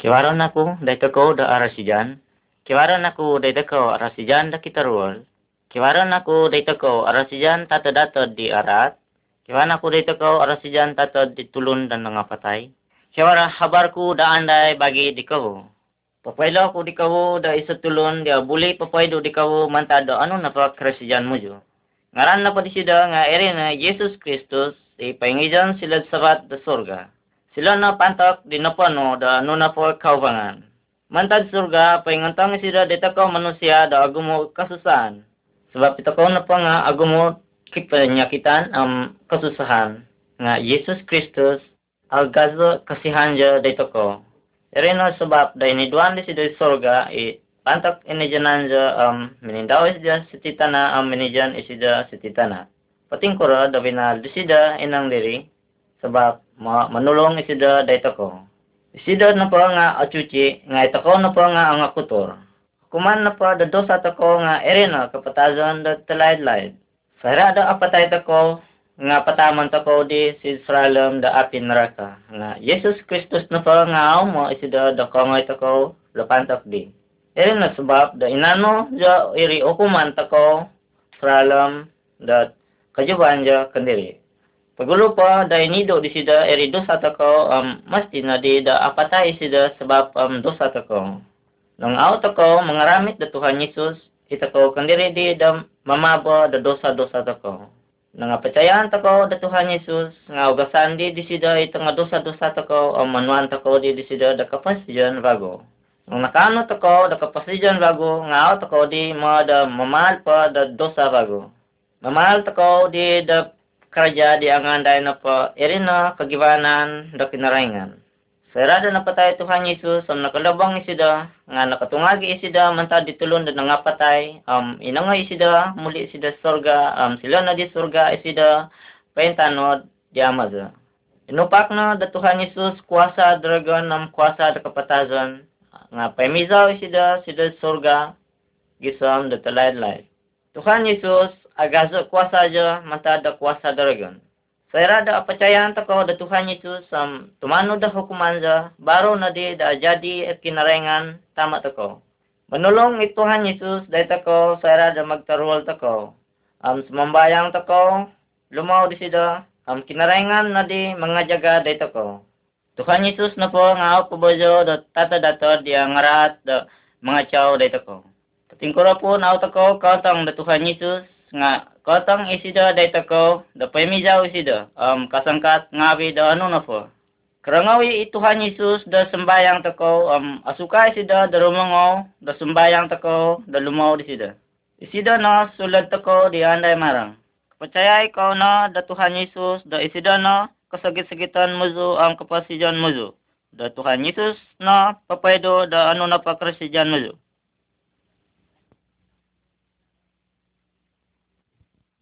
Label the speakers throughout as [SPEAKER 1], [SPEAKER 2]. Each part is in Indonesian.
[SPEAKER 1] Kiwaron aku dahito ko da arasijan. Kiwaron aku dahito ko arasijan da kitarul. Kiwaron aku dahito ko arasijan tato dato di arat. Kiwaron aku dahito ko arasijan tato di tulun dan nangapatay. Kiwara habarku da andai bagi di kau. Papaylo ko di kau da isa tulun dia buli papaydo di kau manta do ano na pa kresijan mo jo. Ngaran na pa di nga eri na Jesus Kristus ipaingijan sila sabat da surga. Sila na pantok di napano da ano na po kaubangan. Mantad surga paingantang sila dito ko manusia da agumo kasusahan. Sebab ito ko na pa nga agumo kipanyakitan ang kasusahan nga Jesus Kristus agazo kasihan jo dito ko. Erino sebab da ini duan di sida surga i pantok ini janan jo um, menindaw isida sititana ang um, minijan isida sititana. Pating kura da binal di inang diri sebab manulong isida dayto ko. Isida na po nga acuci, nga ito ko na po nga ang akutor. Kuman na po dosa to ko nga erina kapatazon da talayd-layd. Sara da apatay to ko nga pataman to ko di si Israelam da apin neraka. Nga Yesus Kristus na po nga mo isida da ko nga ito ko lapantak di. Erina sebab da inano ja iri ukuman to ko Israelam da kajuban ja kendiri. Pagulo pa da inido di sida eri dosa tako um, na di da apatay sida sebab um, dosa tako. Nang aw tako mangaramit da Tuhan Yesus itako kandiri di da mamabo da dosa-dosa tako. Nang apacayaan tako da Tuhan Yesus nga ugasan di di sida ito nga dosa-dosa tako um, manuan tako di di sida da kapasijan bago. Nang nakano tako da kapasijan bago nga aw tako di mo da mamahal pa da dosa bago. Mamahal tako di da kerja di angandai na po irina kagibanan da kinaringan. Serada na patay Tuhan Yesus am nakalabang isida nga nakatungagi isida manta ditulon da nangapatay um inanga isida muli isida sorga um sila na di sorga isida paintanod di amaza. Inupak na da Tuhan Yesus kuasa dragon am kuasa da kapatazon nga paimizaw isida sida sorga gisam da talayad Tuhan Yesus agazo kuasa aja mata ada kuasa daragan. Saya ada percayaan tako da Tuhan Yesus um, tumano da hukuman ja baru na di da jadi kinarengan tama tako. Menulong ni Tuhan Yesus dahil tako saya ada magtarwal tako. Um, sumambayang tako lumaw di sida um, kinarengan na di mga jaga dahil tako. Tuhan Yesus na po nga po bojo da tata dator di ngarat da mga chow dahil tako. Tingkura po na tako kautang da Tuhan Yesus nga kotong isida dayta ko da pemijaw isida um kasangkat ngawi ano na po Karangawi ituhan Yesus da sembayang tako um asuka isida da rumangaw da sembayang tako da lumaw isida isida na sulad tako di anday marang. Percaya ikaw na da Tuhan Yesus da isida na kasagit-sagitan muzo ang kapasijan muzo da Tuhan Yesus na papaydo da ano na pakresijan muzo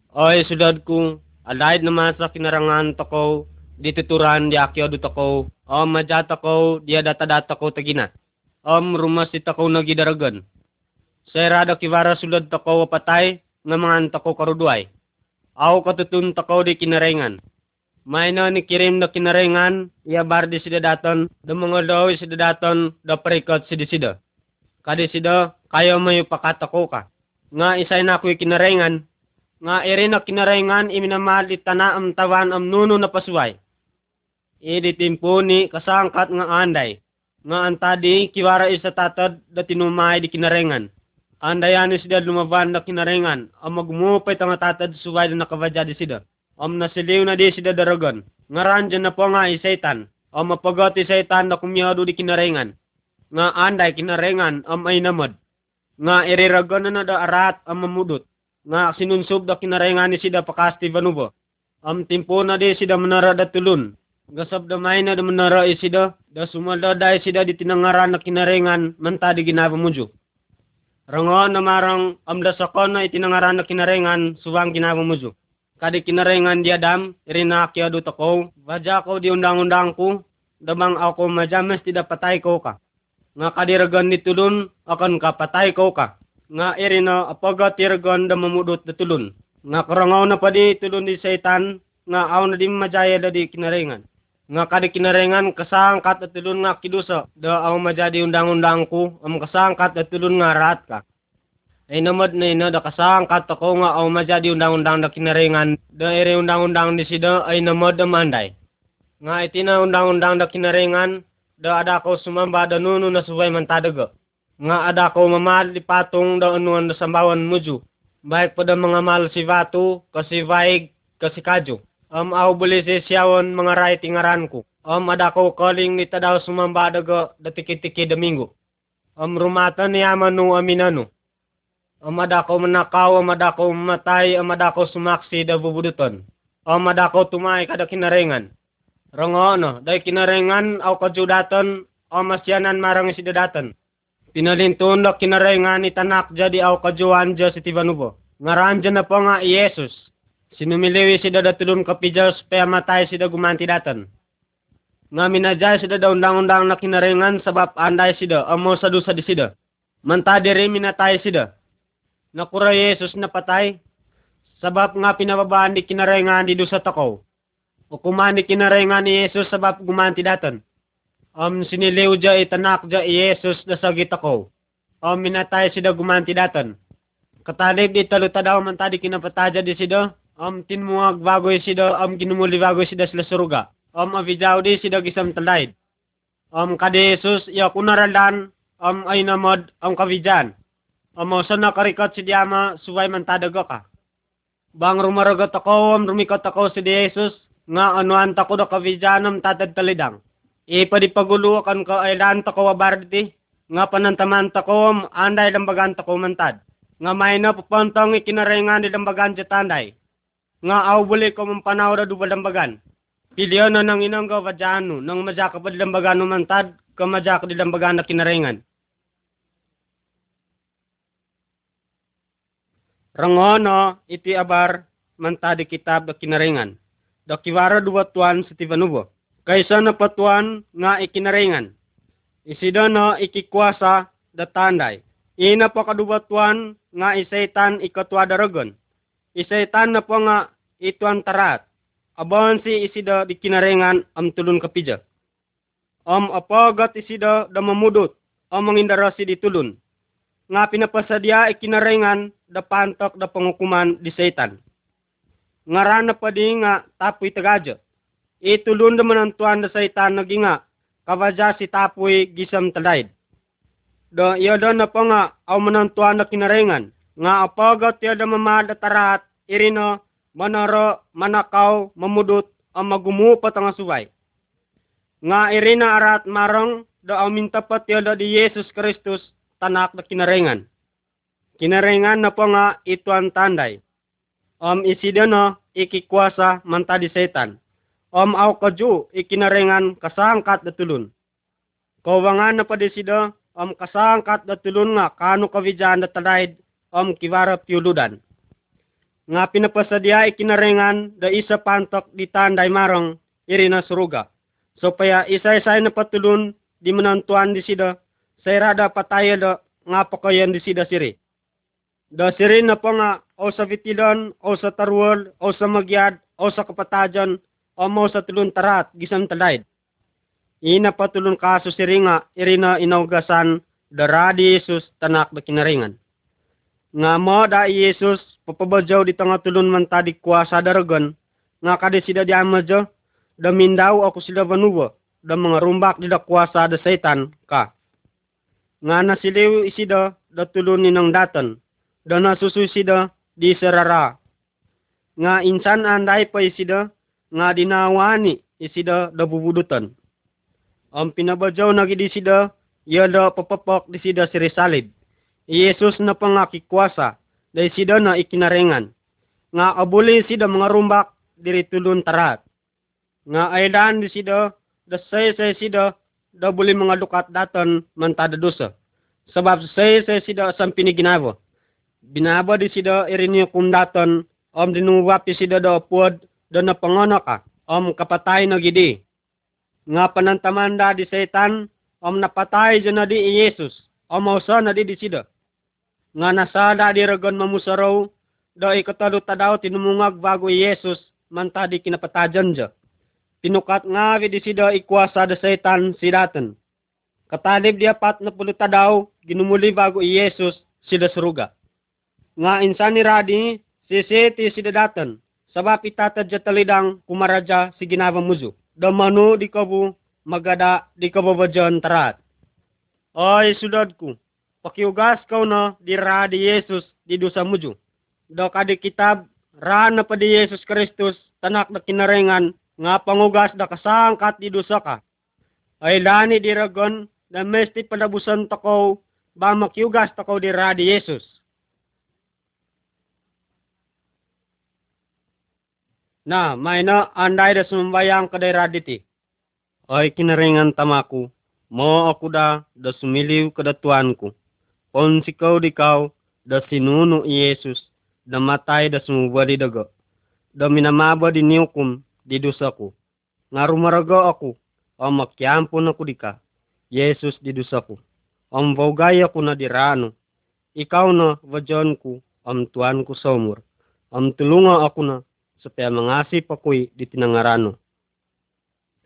[SPEAKER 2] Oy, sudad ko, alaid naman sa kinarangan tako, dituturan di akyo do tako, o majata ko, dia data-data ko tagina. Om rumas di tako nagidaragan. Serada kivara sulad tako patay, nga mga tako karuduay. Aw katutun tako di kinarengan. May na ni kirim na kinarengan, iya bar di sida daton, da mga daw sida daton, da perikot sida sida. Kadi sida, kayo may pakatako ka. Nga isay na ako'y kinarengan, nga iri na kinarengan iminamal itana am tawan am nuno na pasuway. Idi timpo ni kasangkat nga anday. Nga antadi kiwara isa tatad da tinumay di kinarengan. Andayan sida lumaban na kinarengan. Am magmupay tanga tatad suway da nakabadya di sida. Am nasiliw na di sida daragon. Ngaran dyan na po nga isaitan. Am mapagot isaitan na kumyado di kinarengan. Nga anday kinarengan am ay namad. Nga iriragon na na da arat am mamudot nga sinunsub da kinarengan ni sida pakasti vanubo. Am timpo na di sida menara da tulun. Gasab da may na da menara isida da sumalda da sida di tinangaran na kinarengan manta di ginaba mujo. Rangon na marang am da sakon na itinangaran na kinarengan suwang ginaba mujo. Kadi kinarengan di Adam, irina kya do tako, vaja ko di undang-undang ko, damang ako majames ti patay ko ka. Nga kadiragan ni tulun, akan kapatay ko ka nga irina apaga tirgon da mamudot da tulun. Nga karangaw na pa di di saitan nga aw na di majaya da di kinaringan. nga kadi kinarengan kasangkat at tulun nga kidusa da ang majadi undang-undangku am kasangkat at tulun nga rat ka ay namad na ina da kasangkat ako nga ang majadi undang-undang da kinarengan da ere undang-undang ni sida ay namad da manday nga itina undang-undang da kinarengan da ada ko sumamba da nuno na suway mantadaga nga ada ko mamali patong da anuan da sambawan muju baik pada mga mal si Vatu, kasi Vaig, kasi Kadyo um, aw buli si siyawon mga writing aran ko. Um, adako calling ni tadaw sumamba daga datiki-tiki domingo. Um, rumata ni amanu aminanu. Um, adako manakaw, um, adako matay, um, adako sumaksi da bubuduton. Um, adako tumay kada kinarengan. Rongo no, day kinarengan aw kajudatan, um, masyanan marang isidadatan. Pinalintun da kinarengan ni tanak jadi aw kajuan ja si Tibanubo. Ngaran na po nga Yesus. Sinumiliwi sida datulun kapidya supaya matay sida gumanti datan. Nga minajay sida da undang-undang na kinaringan sabab anday sida amo sa dusa di sida. Mantadiri minatay sida. Nakura Yesus na patay. Sabab nga pinababaan di kinaringan di dusa takaw. Ukuman di kinaringan ni Yesus sabab gumanti datan. Am siniliw ja itanak ja Yesus na sagit ako. Am minatay sida gumanti datan. Katalib di taluta daw man tadi kinapataja di sida am tinmuag bagoy sida am ginumuli bagoy sida sila suruga. Am avijaw di sida gisam talaid am kade Jesus ya kunaralan am ay namod am kavijan am sana karikat si diama suway man tadaga ka. Bang rumaragat ako am rumikat ako si Jesus nga anuan tako da kavijanam tatad talidang ipadipagulo kan ka aylan tako wabardi nga panantaman tako am anday lambagan tako mantad nga may na papantang ikinarengan di lambagan jatanday nga aw buli ko mampanaw da dubal dambagan. Piliyo na nang inang gawajano, nang majaka pa dambagan mantad, ka majaka di dambagan na kinarengan. Rangono iti abar mantadi kitab da kinarengan. Da kiwara dua tuan sa tivanubo. Kaysa na patuan nga ikinarengan. Isida na ikikuasa da tanday. Ina pa kadubatuan nga isaitan ikatwa daragon isaitan na po nga ito ang tarat. Abon si isida di kinarengan am tulun kapija. Am apagat isida da mamudot am mangindara si di tulun. Nga pinapasadya ikinarengan da pantok da pangukuman di setan. Ngaran na pa di nga tapoy tagaja. Itulun da manantuan da setan naginga kawaja si tapoy gisam talaid. Da iya da na pa nga aw manantuan na kinarengan nga apagat ya da mamada tarat irino manaro manakaw mamudot ang magumupat ang suway. Nga irina arat marong da amintapat ya da di Yesus Kristus tanak da kinarengan. Kinarengan na po nga ito ang tanday. Om isida no ikikuasa manta di setan. Om au kaju ikinarengan kasangkat da tulun. Kawangan na pa di sida om kasangkat da tulun nga kano kavijan da talaid om kiwara piuludan. Nga pinapasadya ikinarengan da isa pantok di tanday marong iri na suruga. So paya isa-isay na patulun di menantuan di sida sa irada pataya da nga pakayan di sida siri. Da siri na pa nga o sa vitilon o sa tarwal o sa magyad o sa kapatajan o mo sa tulun tarat gisam talaid. Ina patulun kaso siri nga iri na inaugasan da radi Jesus tanak da kinaringan. Nga mo da Yesus papabadyaw di nga tulun man tadi kuasa daragan nga kadi sida di amadyo da mindaw ako sila vanuwa da mga rumbak di da kuasa da setan ka. Nga nasiliw isida da tulun ni nang datan da nasusuy sida di serara nga insan anday pa isida nga dinawani isida da bubudutan ang pinabadyaw nagidi sida iya da papapok di sida sirisalid Yesus na pangakikuasa, dahil sida na ikinarengan. Nga abuli sida mga rumbak, diri tulun tarat. Nga aydan di sida, da say say sida, da buli mga lukat datan mantada dosa. Sebab say say sida asam piniginabo. Binaba di sida irinyo kundatan, om dinuwap di sida da upwad, da napangono ka, om kapatay na gidi. Nga panantamanda di setan, om napatay dyan na di Yesus, om mausa na di di sida nga nasada di ragon mamusaraw da ikatalo tadaw tinumungag bago Yesus mantadi kinapatajan ja. Pinukat nga di sida ikuasa da setan si daten. Katalib dia pat na puluh tadaw, ginumuli bago Yesus sida suruga. Nga insan ni Radi, si seti sida daten, sabab itatad ja talidang kumaraja si ginawang muzu. Damano di kabu, magada di kababajan tarat. Ay, sudadku, pakiugas kau na di Radi Yesus di dosa muju. Do kadi kitab, ra na pa di Yesus Kristus, tanak na kinarengan, nga pangugas da kasangkat di dosa ka. Ay lani di ragon na mesti panabusan takaw ba makiugas takaw di radi Yesus. Na, may na anday da sumbayang kaday raditi. Ay kinaringan tamaku, mo ako da da sumiliw kada tuanku. Kung sikaw di kaw, da sinuno Yesus, da matay da sumubali daga. Da minamaba di niukum, di dosaku. Nga rumaraga ako, o makyampon ako di ka. Yesus di dosaku. Om vaugay ako na dirano. Ikaw na vajon ko, om tuan ko somor. Om tulunga ako na, supaya mangasip ako'y di tinangarano.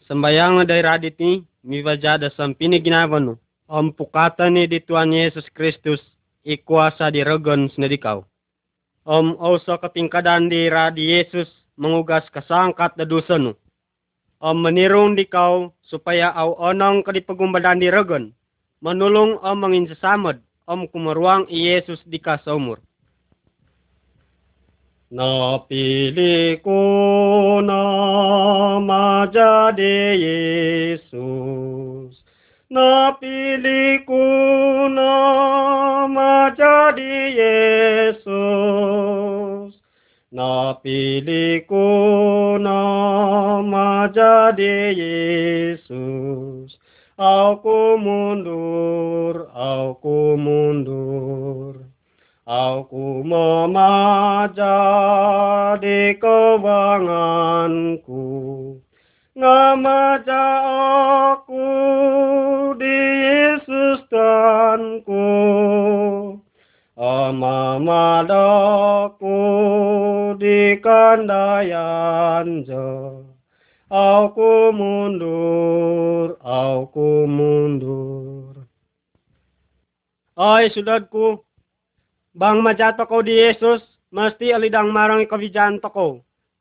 [SPEAKER 2] Sambayang nga day radit ni, mivajada sampini ginabano, om pukata ni di Tuan Yesus Kristus, ikuasa di ragon sinadikaw. Om oso katingkadan di radi Yesus, mangugas kasangkat na dosa no. Ang manirong dikaw supaya aw onong kadipagumbadan di ragon. Manulong ang mangin sasamad ang kumaruang i Jesus di ka sa umur. Napili ko na majadi Yesus. Napili ko na majadi Yesus. Napili ko na majadi Yesus. Aku mundur, aku mundur. Aku memaja di kewanganku. Ngamaja aku di Yesus Tuanku. Amamadaku di kandayan. Aku mundur, aku mundur. Ay, sudadku, bang majato ko di Yesus, mesti alidang marang ikavijan to ko.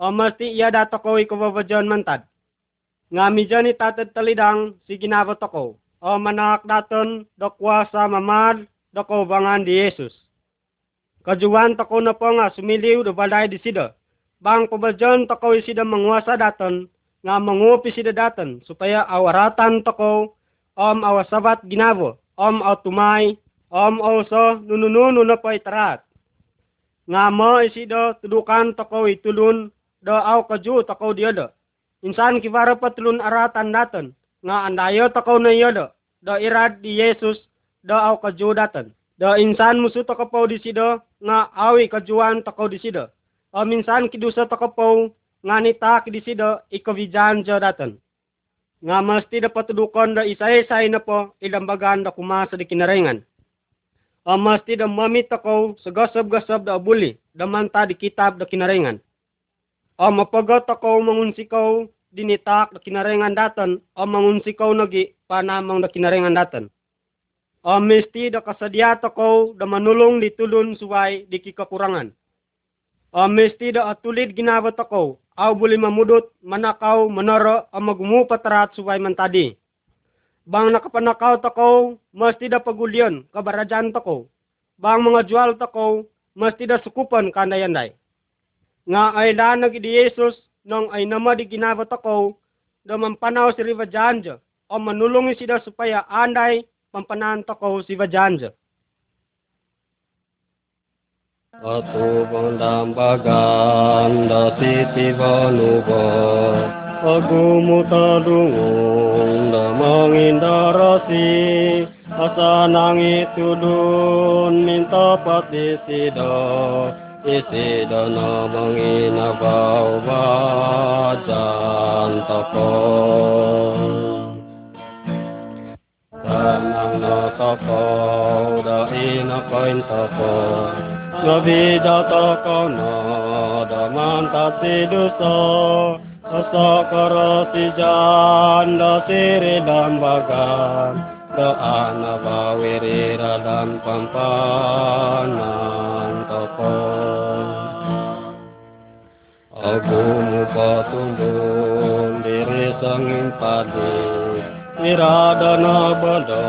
[SPEAKER 2] O mesti iya dato ko ikawawajan mantad. Nga midyan itatad talidang si ginawat ko. O manak daton dokwa sa mamad doko bangan di Yesus. Kajuan tako na po nga sumiliw do balay di sida. Bang pabajan tako sida manguasa daton nga mangupi sida daton supaya awaratan tako om awasabat ginavo om autumay om also nunununo na po itarat. Nga mo isido tudukan tako itulun do aw kaju tako diyodo. Insan kivara patulun aratan daton nga andayo tako na yodo do irad di Yesus do aw kaju daton. Do insan musu tako po di sido nga awi kajuan tako di sido. O minsan kidusa tako po nga nita kidisido ikavijan jo daton. Nga mesti dapat tudukon da isay-isay na po ilambagan da kumasa di kinarengan. O mesti da mamit ako sa gasab-gasab da abuli da manta di kitab da kinarengan. O mapagot ako mangunsikaw dinitak da kinarengan daton o mangunsikaw nagi panamang da kinarengan daton. O mesti da kasadyat ako da manulong ditulun suway di kikakurangan. O mesti da atulid ginawat ako aw buli mamudot, manakaw, manaro, ang magmupatarat suway man tadi. Bang nakapanakaw tako, mesti da pagulyon, kabarajan tako. Bang mga jual tako, mesti da sukupan kandayanday. Nga ay lanag di Jesus, nung ay nama di ginawat ako, da mampanaw si Riva Janja, o manulungi sida supaya anday, pampanan tako si Vajanja. Atu pandambagan da siti vanuba Agumu tadungung namang indarasi asanangi tudun minta pati sida isi dana bangi nabau bacan toko. Tanang na toko dai na koin toko. Ngabida toko da damantasi duso Sokorosi janda siri dan bagan Doana bawiri radan pampanan toko Aku muka tundun diri sengin padi Iradana bodo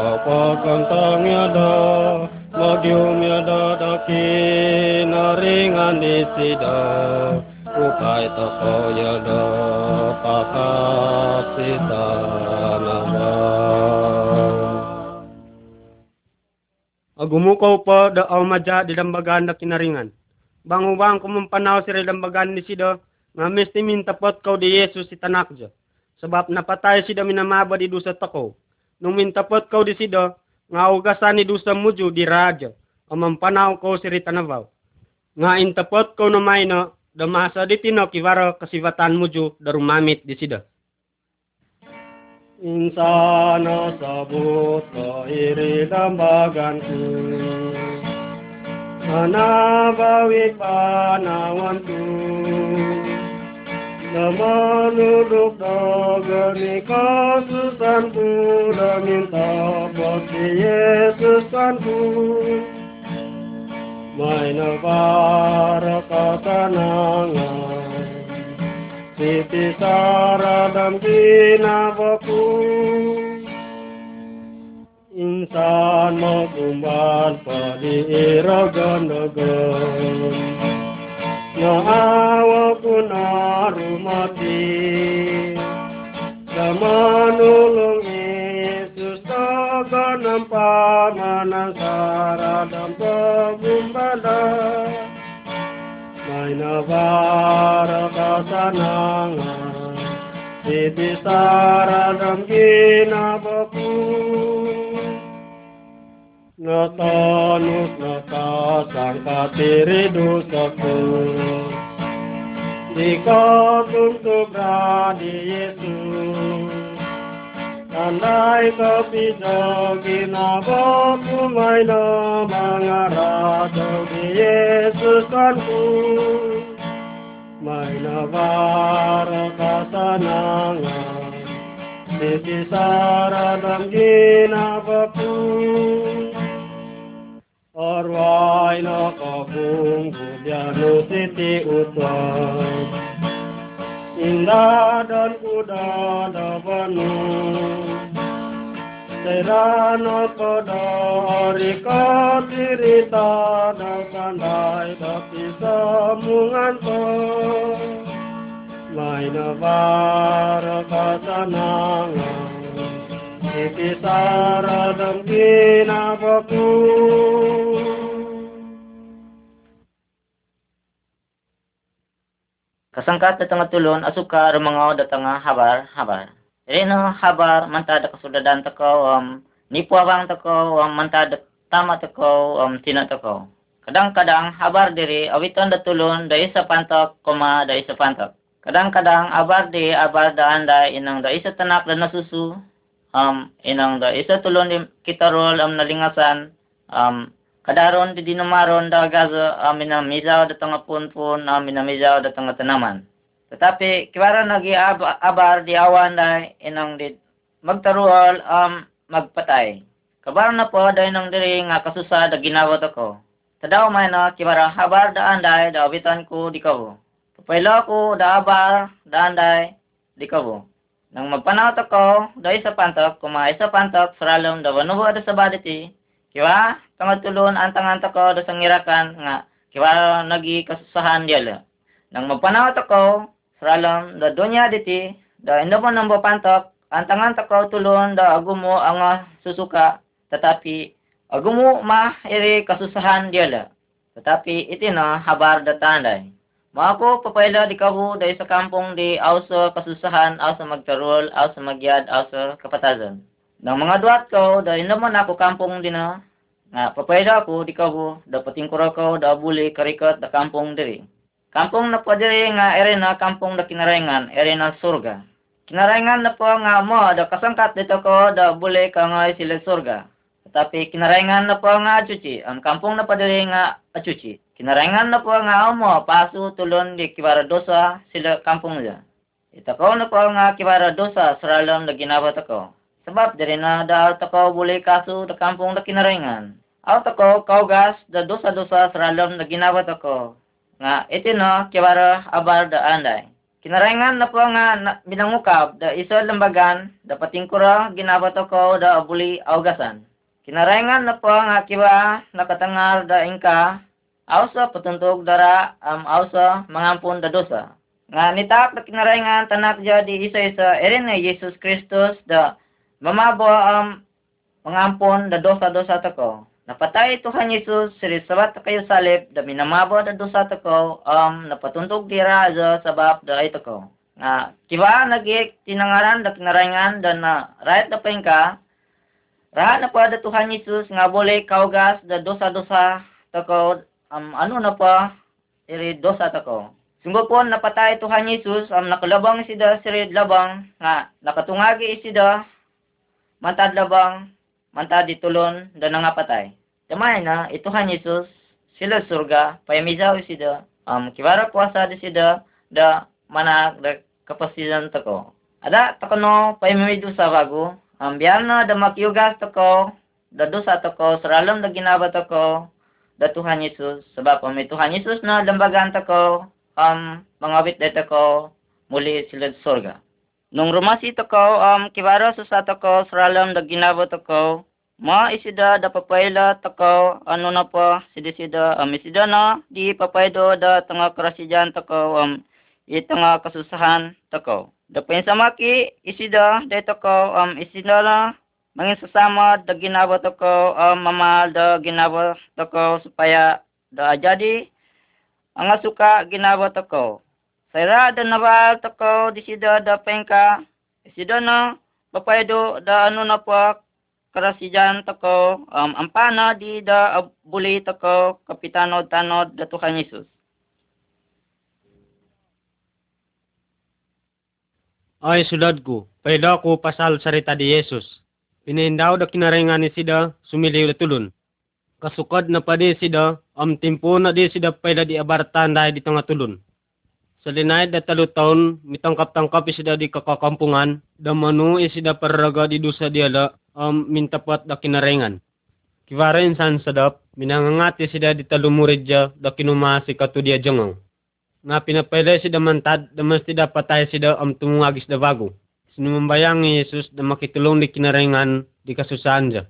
[SPEAKER 2] apa kentang yada Magyum yada daki naringan disidak kantangnya da Magyumnya da daki naringan isida upai toko yada pakasita nama Agumukaw pa da maja di dambagan da kinaringan. Bangubang kumampanaw si dambagan ni sido, nga mesti mintapot kau di Yesus si tanakja. Sebab napatay sida minamaba di dusa tako. Nung mintapot kau di sido, nga ugasan ni dusa muju di raja. Amampanaw ko si tanavaw. Nga intapot ko na damasa di tino kivaro kasivatan muju darumamit di sida. Insana sabut iri dambaganku Manabawit panawanku Namanuduk dagani kasusanku Daminta boti Yesus kanku may nabara kasanangan Siti saradam kinabaku Insan mo kumban padiiragan dagan Naawa ko na rumati Damanulong Daga pagumbala May nabara kasanangan Siti saradang ginabaku Natanus na kasang katirido sa ko Di ka tuntubra di Jesus Andai kapisa ginaba kumay na mga rato di Yesus kanku. May nabara kasanangan Siti saradang ginabaku Orway na kabung kudyano siti utway Indah dan kuda dabanu Serano pada hari tirita dan kandai tapi samungan ko May nabara kasanangan Ikisara dan kinabaku
[SPEAKER 1] Kasangkat datang tulon asuka rumangaw datang habar habar. Habar mantada kasudadan tako um, nipuawang tako um, mantada tama tako um, tina tako. Kadang-kadang habar diri awiton datulon da isa pantok koma da isa pantok. Kadang-kadang abar di abar da anda inang da isa tanak da nasusu um, inang da isa tulon kita rol um, nalingasan um, Kadaron di dinumaron da gaza amin na mizaw da tanga punpun amin na mizaw da tanga tanaman. Tetapi kiwara nagi ab abar di awan da inang di magtaruol am um, magpatay. Kabar na po da inang diri nga kasusa da ginawa ko. Tadaw may na kiwara habar da anday da awitan ko di kabo. Papaila ko da abar da anday di kabo. Nang magpanaw ko, da isa pantok, kuma isa pantok, saralom da wanubo da sabaditi, Kiwa, tangad tulon ang tangan ko do sangirakan nga kiwa nagi kasusahan diala. Nang magpanawat ako, saralam da dunya diti, da indo mo nang pantok, ang tangan ko tulon da agumo ang susuka, tetapi agumo ma iri kasusahan diala. Tetapi iti na habar da tanday. Mako papaila di kahu da sa kampong di auso kasusahan, auso magtarol, auso magyad, auso kapatazan. Nang mga duat ko, dahil naman ako kampong din na, nga papayda ko, di ka ko, dapating ko da buli, karikat, da kampong diri. Kampong na po diri nga kampong da kinarengan, ere na surga. Kinarengan na po nga mo, da kasangkat dito ko, da buli ka nga sila surga. Tapi kinarengan na po nga acuci, ang kampong na po diri nga acuci. Kinarengan na po nga mo, pasu tulon di kibara dosa sila kampung niya. Itakaw na po nga kibara dosa saralam na ginawa tako. Sebab dari na da boleh kasu da kampung da kinarengan. Aw tako kaugas da dosa-dosa saralam na ginawa tako. Nga iti no kibara abar da anday. Kinarengan na po nga na, binangukab da isa lembagan da patingkura ginawa tako da abuli augasan. Kinarengan na po nga kiba nakatangar da ingka Ausa petuntuk dara am ausa mengampun da dosa. Nga nitak da kinarengan tanak jadi isa-isa erin na Yesus Kristus da mamabo am mengampun da dosa-dosa tako. Napatay Tuhan Yesus siri sabat kayo salib da minamabo da dosa tako am napatuntog dira sa sabab da ay tako. Nga kiba nagi tinangaran da kinarengan da na right da pengka Rahat na po da Tuhan Yesus nga boleh kaugas da dosa-dosa tako um, ano na pa, iri dosa tako. Sungguh pun napatay Tuhan Yesus, um, nakalabang isida sirid labang, nga nakatungagi isida, mantad labang, mantad ditulon, da nangapatay. Tamay na, ituhan Yesus, sila surga, payamizaw isida, um, kiwara puasa di sida, da manak, da kapasidan tako. Ada takano, payamidu sa bago, um, biar na da makiugas tako, da dosa tako, seralam da ginaba tako, da Tuhan Yesus sebab kami Tuhan Yesus na lembagaan tako um mangawit dito ko muli sila sa sorga. Nung rumasi tako um kibaro sa tako sralam da ginabo tako ma isida da papayla tako ano na po sidisida um isida na di papaydo da tanga krasijan tako um itanga kasusahan tako. Da pensamaki isida dito ko um isida na mangin sesama da ginabot ako uh, mamahal da ginabot ako supaya da jadi ang suka ginabot ako Saira da nabal tako di sida da pengka sida na papaydo da ano na po karasijan tako um, ampana di da buli tako kapitanod tanod da Tuhan Yesus
[SPEAKER 2] Ay suladku, pwede ko pasal sarita di Yesus. Pinindaw da kinarengan ni sida, sumiliw tulun. Kasukad na pa di sida, am timpo na di sida pwede di abartan dahil di tulun. Sa linay da talo taon, mitangkap-tangkap sida di kakakampungan, da manu isida paraga di dusa di ala, am mintapat da kinarengan. Kivara insan sadap, minangangati sida di talumurid ja, da kinumasi katu dia jangaw. Nga pinapwede sida mantad, da mas da patay sida am tumungagis da bago sinumambayang ni Jesus na makitulong di kinarengan di kasusahan dya.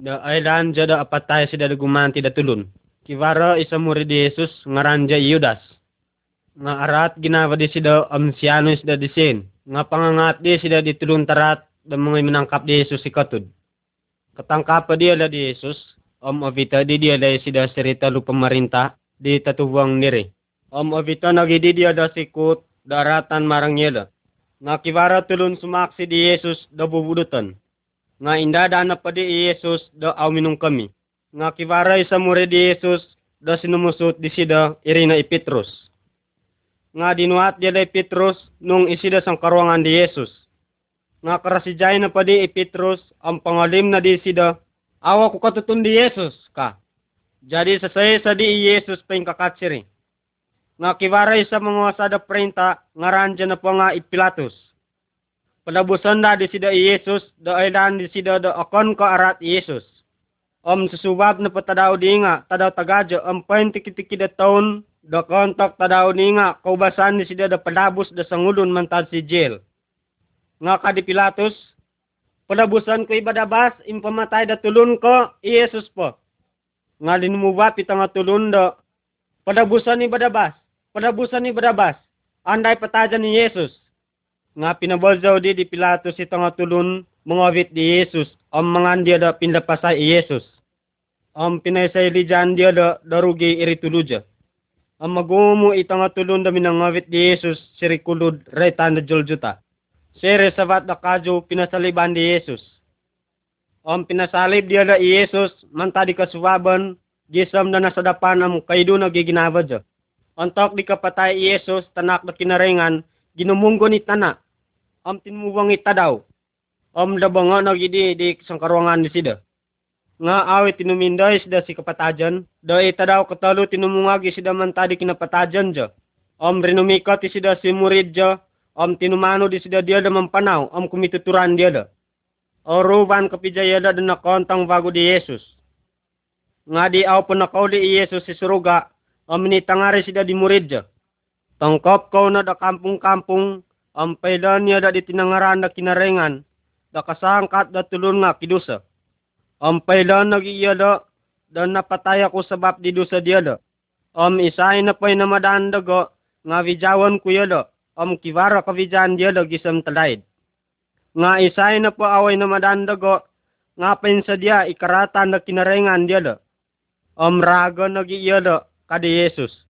[SPEAKER 2] Da aylan dya da apatay si da gumanti da tulun. Kivara isa muri di Jesus ngaran dya Yudas. Nga arat ginawa di sida amsiano sida di sin. Nga pangangat di sida di tulun tarat da mga minangkap di Jesus si katud. Katangkap pa dia di Jesus. Om avita di dia da sida serita lu pemerintah di tatuwang niri. Om avita nagi di dia da sikut daratan marang yela nga kivara tulun sumaksi di Yesus da bubudutan. Nga indadaan na pa di Yesus da awminong kami. Nga kivara isa mure di Yesus da sinumusot di sida irina i Petrus. Nga dinuat di da Petrus nung isida sang karuangan di Yesus. Nga karasijay na pa di i Petrus ang pangalim na di sida awa ko katutun di Yesus ka. Jadi sasay sa di Yesus pa yung kakatsiri nga kiwaray sa mga sada prenta nga ranja na po nga ipilatos. Palabusan na di sida Yesus, da aydan di sida da akon ka arat Yesus. Om susubab na patadaw di nga, tadaw tagadyo, am pain tiki-tiki da taon, da kontak tadaw di nga, kaubasan di sida da palabos da sangulon mantad si jail. Nga ka di Pilatos, palabusan ko ibadabas, impamatay da tulun ko, Yesus po. Nga linumubat pitang tulun da, palabusan ni badabas, panabusan ni Barabas, anday patajan ni Yesus. Nga pinabolzaw di di Pilatos ito nga tulun mangawit di Yesus, ang mga dia da pindapasay i Yesus. Ang pinaysay lijan dia da darugi irituluja. Ang magumu ito nga tulun da minangawit di Yesus, sirikulud retan da juljuta. Sere sabat da kajo pinasaliban di Yesus. Ang pinasalib dia da Yesus, mantadi kasuwaban, gisam na nasa dapan ang kaido na giginawa dya. Antok di kapatay Yesus tanak na kinarengan, ginumunggo ni tana. Am tinmuwang ita daw. Am labango na gidi di sangkaruangan ni sida. nga awit tinuminday sida si kapatajan, da ita daw katalo tinumungagi sida man tadi kinapatajan ja. Om rinumika ti sida si murid ja, om tinumano di sida dia da mampanaw, om kumituturan dia da. O ruban kapijaya da na kontang bago di Yesus. Nga di aw panakaw di Yesus si suruga, om ni tangari sida di murid ja. Tangkap ko na da kampung-kampung, am pailan niya da di tinangaran da kinarengan, da kasangkat da tulun nga kidusa. Am pailan nagiya da, da napatay ako sabab di dusa dia da. Am isay na pa'y namadaan da go, nga vijawan ko yada, am kivara ka vijan dia da gisam talaid. Nga isay na po away namadaan da go, nga pain sa dia ikaratan da kinarengan dia da. Am raga nagiya da, kadi Yesus.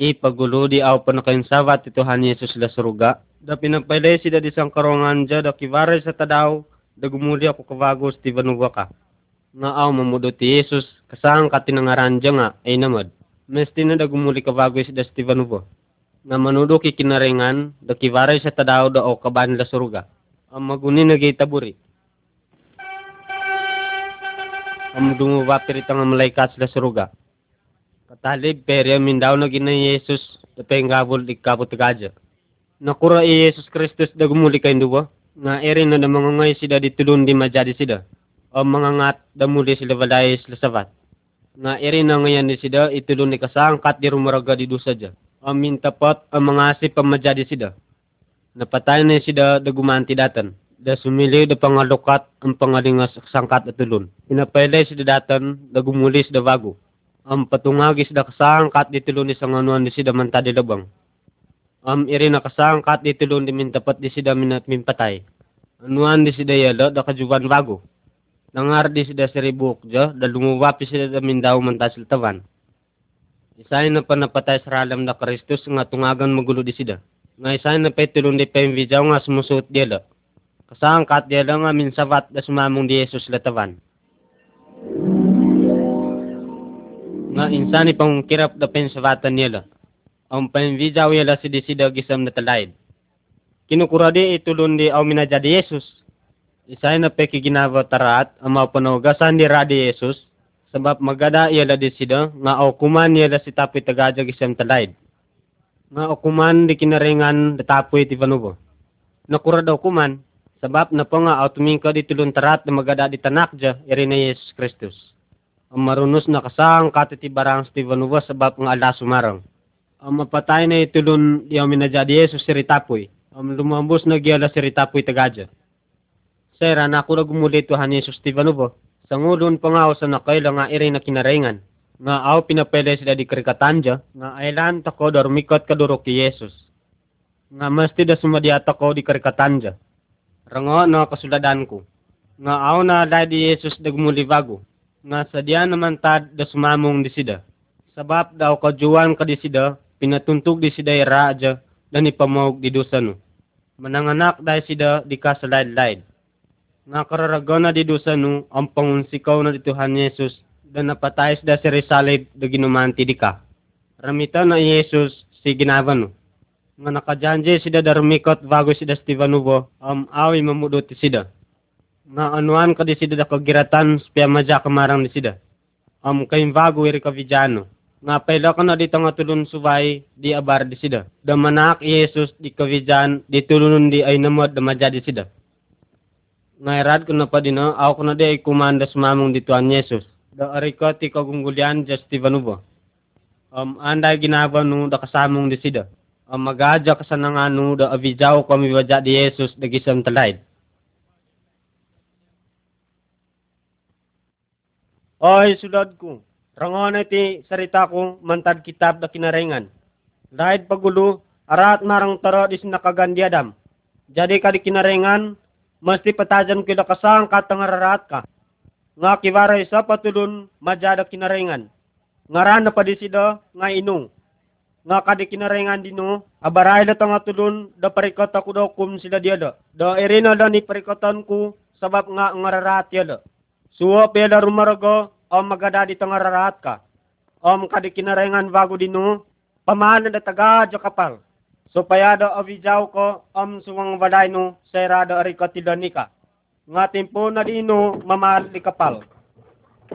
[SPEAKER 2] Ipagulo di aw panakainsavat ti Tuhan Yesus la suruga. Da pinapayday sida di sang karongan ja da kivaray sa tadaw da gumuli ako kavagos ti vanuwa ka. Nga aw mamudo ti Yesus kasang katinangaran ja nga ay namad. Mesti na da gumuli kavagos da ti. Nga manudo ki kinarengan da kivaray sa tadaw da o kaban la suruga. Ang maguni nagitaburi. Ang dumubapir itang malaikat sa suruga. Katalib perya mindaw na gina Yesus penggabol di kapot gaja. Nakura i Yesus Kristus da gumuli kay duwa. Nga erin na mga ngay sida di tulun di majadi sida. O mga ngat da muli sila balay sila sabat. Nga erin na ngayon di sida itulun ni kasangkat di rumaraga di dusa dya. O mintapot ang mga asip ang majadi sida. Napatay na sida da gumanti datan. Da sumili da pangalukat ang pangalingas sangkat at tulun. Inapayday sida datan da gumuli sida bago am patungagis da kasangkat di tulon ni sanganuan di sida manta di labang. Am iri na kasangkat di tulon di mintapat di sida minat mimpatay. Anuan di sida yalo da kajuban bago. Nangar di sida seribuk jo da lumuwapi sida da mindaw manta siltawan. Isay na panapatay sa ralam da Kristus nga tungagan magulo di sida. Nga isay na petulon di pemvijaw nga sumusut di yalo. Kasangkat di yalo nga minsavat da sumamong di Jesus latawan. Nga insani pang kirap da pensavatan nila. Ang panvijaw yala si disida gisam na talaid. Kinukuradi itulun di aw minajadi Yesus. Isay na peki ginawa tarat ang mapanawgasan ni Radi Yesus. Sabab magada yala di sida nga okuman yala si tapoy tagaja gisam talaid. Nga okuman di kinaringan da tapoy ti Vanubo. Nakura daw kuman sabab na po nga aw tumingka di tulun tarat na magada di tanak ja iri na Yesus Kristus ang marunos na kasang katiti barang Steven Uwa sabab nga ala sumarang. Ang mapatay na itulun di amin na di Jesus si Ritapoy. Ang lumambos na giyala si Ritapoy tagadya. Sir, anak ko na gumuli Tuhan Jesus Steven Uwa. Sa ngulun pa nga sa nakayla nga iri na kinarengan. Nga aw pinapele sila di karikatanja. Nga ailan tako da rumikot kaduro ki Jesus. Nga mesti da sumadiata ko di karikatanja. Rango na kasuladan ko. Nga aw na dahil di Jesus da gumuli bago nga sadya naman tad da sumamong di sida. Sabab daw kajuan ka di sida, pinatuntog di sida raja, da ni pamog di dusano. Mananganak dahil sida di ka sa laid-laid. Nga kararagana di dusano, ang pangunsikaw na di Tuhan Yesus, da napatayos da si Risalid da ginumanti di ka. Ramita na Yesus si ginavano. Nga nakajanje sida da rumikot bago sida Stevanubo, am awi mamudot sida nga anuan ka di sida da kagiratan spya maja kamarang di sida. Am kayong bago iri ka vidyano. Nga pala ka na dito nga tulun subay di abar di sida. Da manak Yesus di kavidyan di tulun di ay namod da maja di sida. Nga irad ko na pa din ako ko na di ay kumanda sumamong di Tuhan Yesus. Da ariko ti kagunggulian just Stevanubo. Um, anday ginaba no da kasamong di sida. Um, magadya ka sa nangano da avidyaw kami wadya di Yesus da gisam. Ay, sulad ko. Rangon iti sarita ko mantad kitab da kinarengan. Dahil pagulo, arat marang taro di sinakagandiadam. Jadi ka di kinarengan, mesti patajan kila kasang katangararat ka. Nga kiwaray sa patulun, majada kinarengan. Ngaran na padisida, nga inong. Nga kadi kinarengan dino, abaray na tanga tulun, da parikot ako daw kum sila diada. Da irina da ni parikotan ko, sabab nga ngararat yada. Suwa pela rumarago, om magada dito nga rarat ka. Om kadi kinarengan bago dino, pamana da taga jo kapal. supaya do avijaw ko om suwang waday no sera do ari katidanika. Nga timpo na dino mamahal di kapal.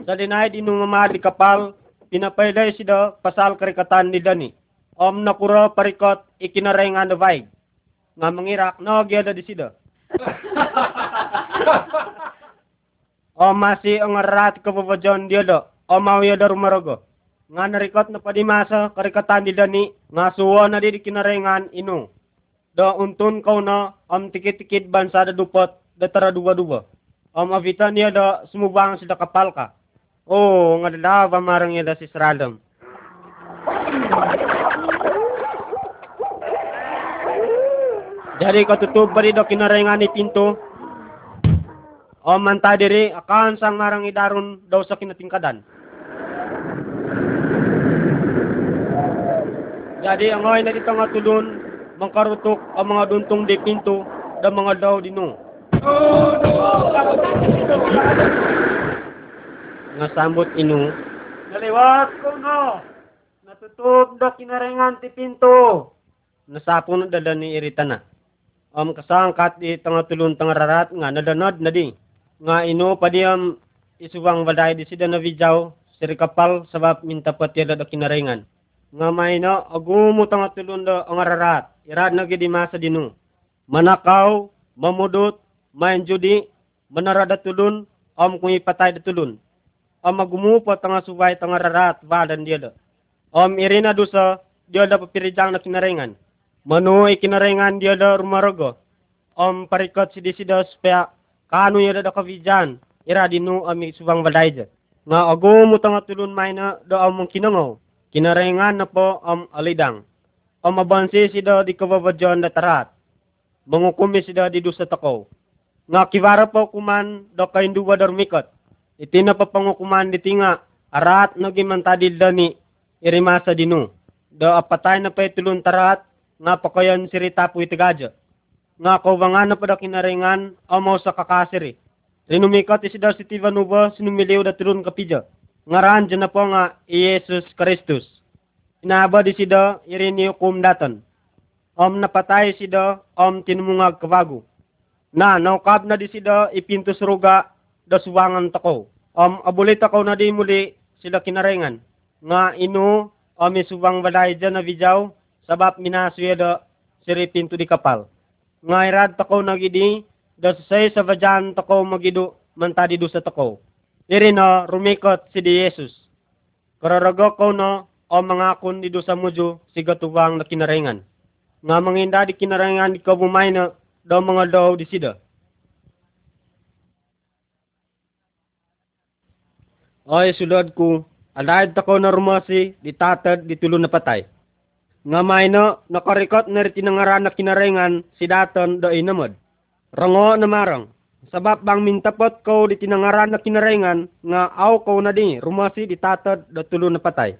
[SPEAKER 2] Sa dinay dino mamahal di kapal, pinapayday sida pasal karikatan ni Dani. Om nakuro parikot ikinarengan na vaig. Nga mangirak no gyada di sida. o masih ang arat kapapajon dia do. Mau ya do rumarogo. Nga narikot na padimasa karikatan di Dani. Nga suwa na di kinarengan inu. Do untun kau na om tikit-tikit bansa da dupot da tara dua-dua. Om avitan niya do sumubang sida kapal ka. Oh, nga dalawa marang niya da si Sradam. Jadi katutup pa do kinarengan ni pinto. O manta diri akan sang marang idarun daw sa kinatingkadan. Jadi ang na dito nga tulun mangkarutok ang mga duntong di pinto da mga daw dino. Nga sambot inu. Naliwat ko no. Natutup da kinarengan ti pinto. Nasapon na dala ni irita na. Am kasangkat di tanga tulun tanga rarat nga nadanod na di. Nga ino padiyam isuwang waday di sida na vijaw siri kapal sabab minta patya da kinarengan. Nga may no agumo tanga tulun da ang rarat. Irad na gidi masa dinu. Manakaw, mamudot, main judi, manarada tulun, am kung ipatay da tulun. Am magumupo tanga subay tanga rarat badan dia da. Am irina dusa dia da papirijang na kinarengan. Manu ikinarengan dia da rumarogo. Om parikot si disida supaya kanu ya da kavijan. Ira dinu ami subang badai Nga ago mo tanga tulun may na da among kinangaw. Kinarengan na po am alidang. Om abansi sida di kababadyon da tarat. Mangukumi sida di dusa takaw. Nga kivara po kuman da kainduwa pa pangukuman di tinga. Arat no gimantadil dani irimasa dinu. Da apatay na pa tulun tarat nga pakayan sirita po itigadya. Nga kawangan na pada kinaringan amaw sa kakasiri. Rinumikot isida si Tivanuba sinumiliw da turun kapidya. Ngaran dyan na po nga Iyesus Kristus. Inaba di sida irini hukum datan. Om napatay sida om tinumungag kabago. Na naukab na di sida ipinto suruga da suwangan tako. Om abulit ako na di muli sila kinaringan. Nga inu om isubang balay dyan na vijaw sabab minasuya da siri pinto di kapal. Nga irad tako nagidi, da say sa vajan tako magidu mantadi do sa tako. Diri na rumikot si di Jesus. Kararago ko no o mga kun di do sa mujo si gatuwang na kinarengan. Nga manginda di kinarengan di kabumay na daw mga daw di sida. Oy, sulod ko, alahid tako na rumasi, di tatad, di tulo na patay. Nga may no, nakarikot na tinangaran na kinarengan si daton do inamod. Rango na marang. Sabab bang mintapot ko di tinangaran na kinarengan nga aw ko na di rumasi di tatad do tulo na patay.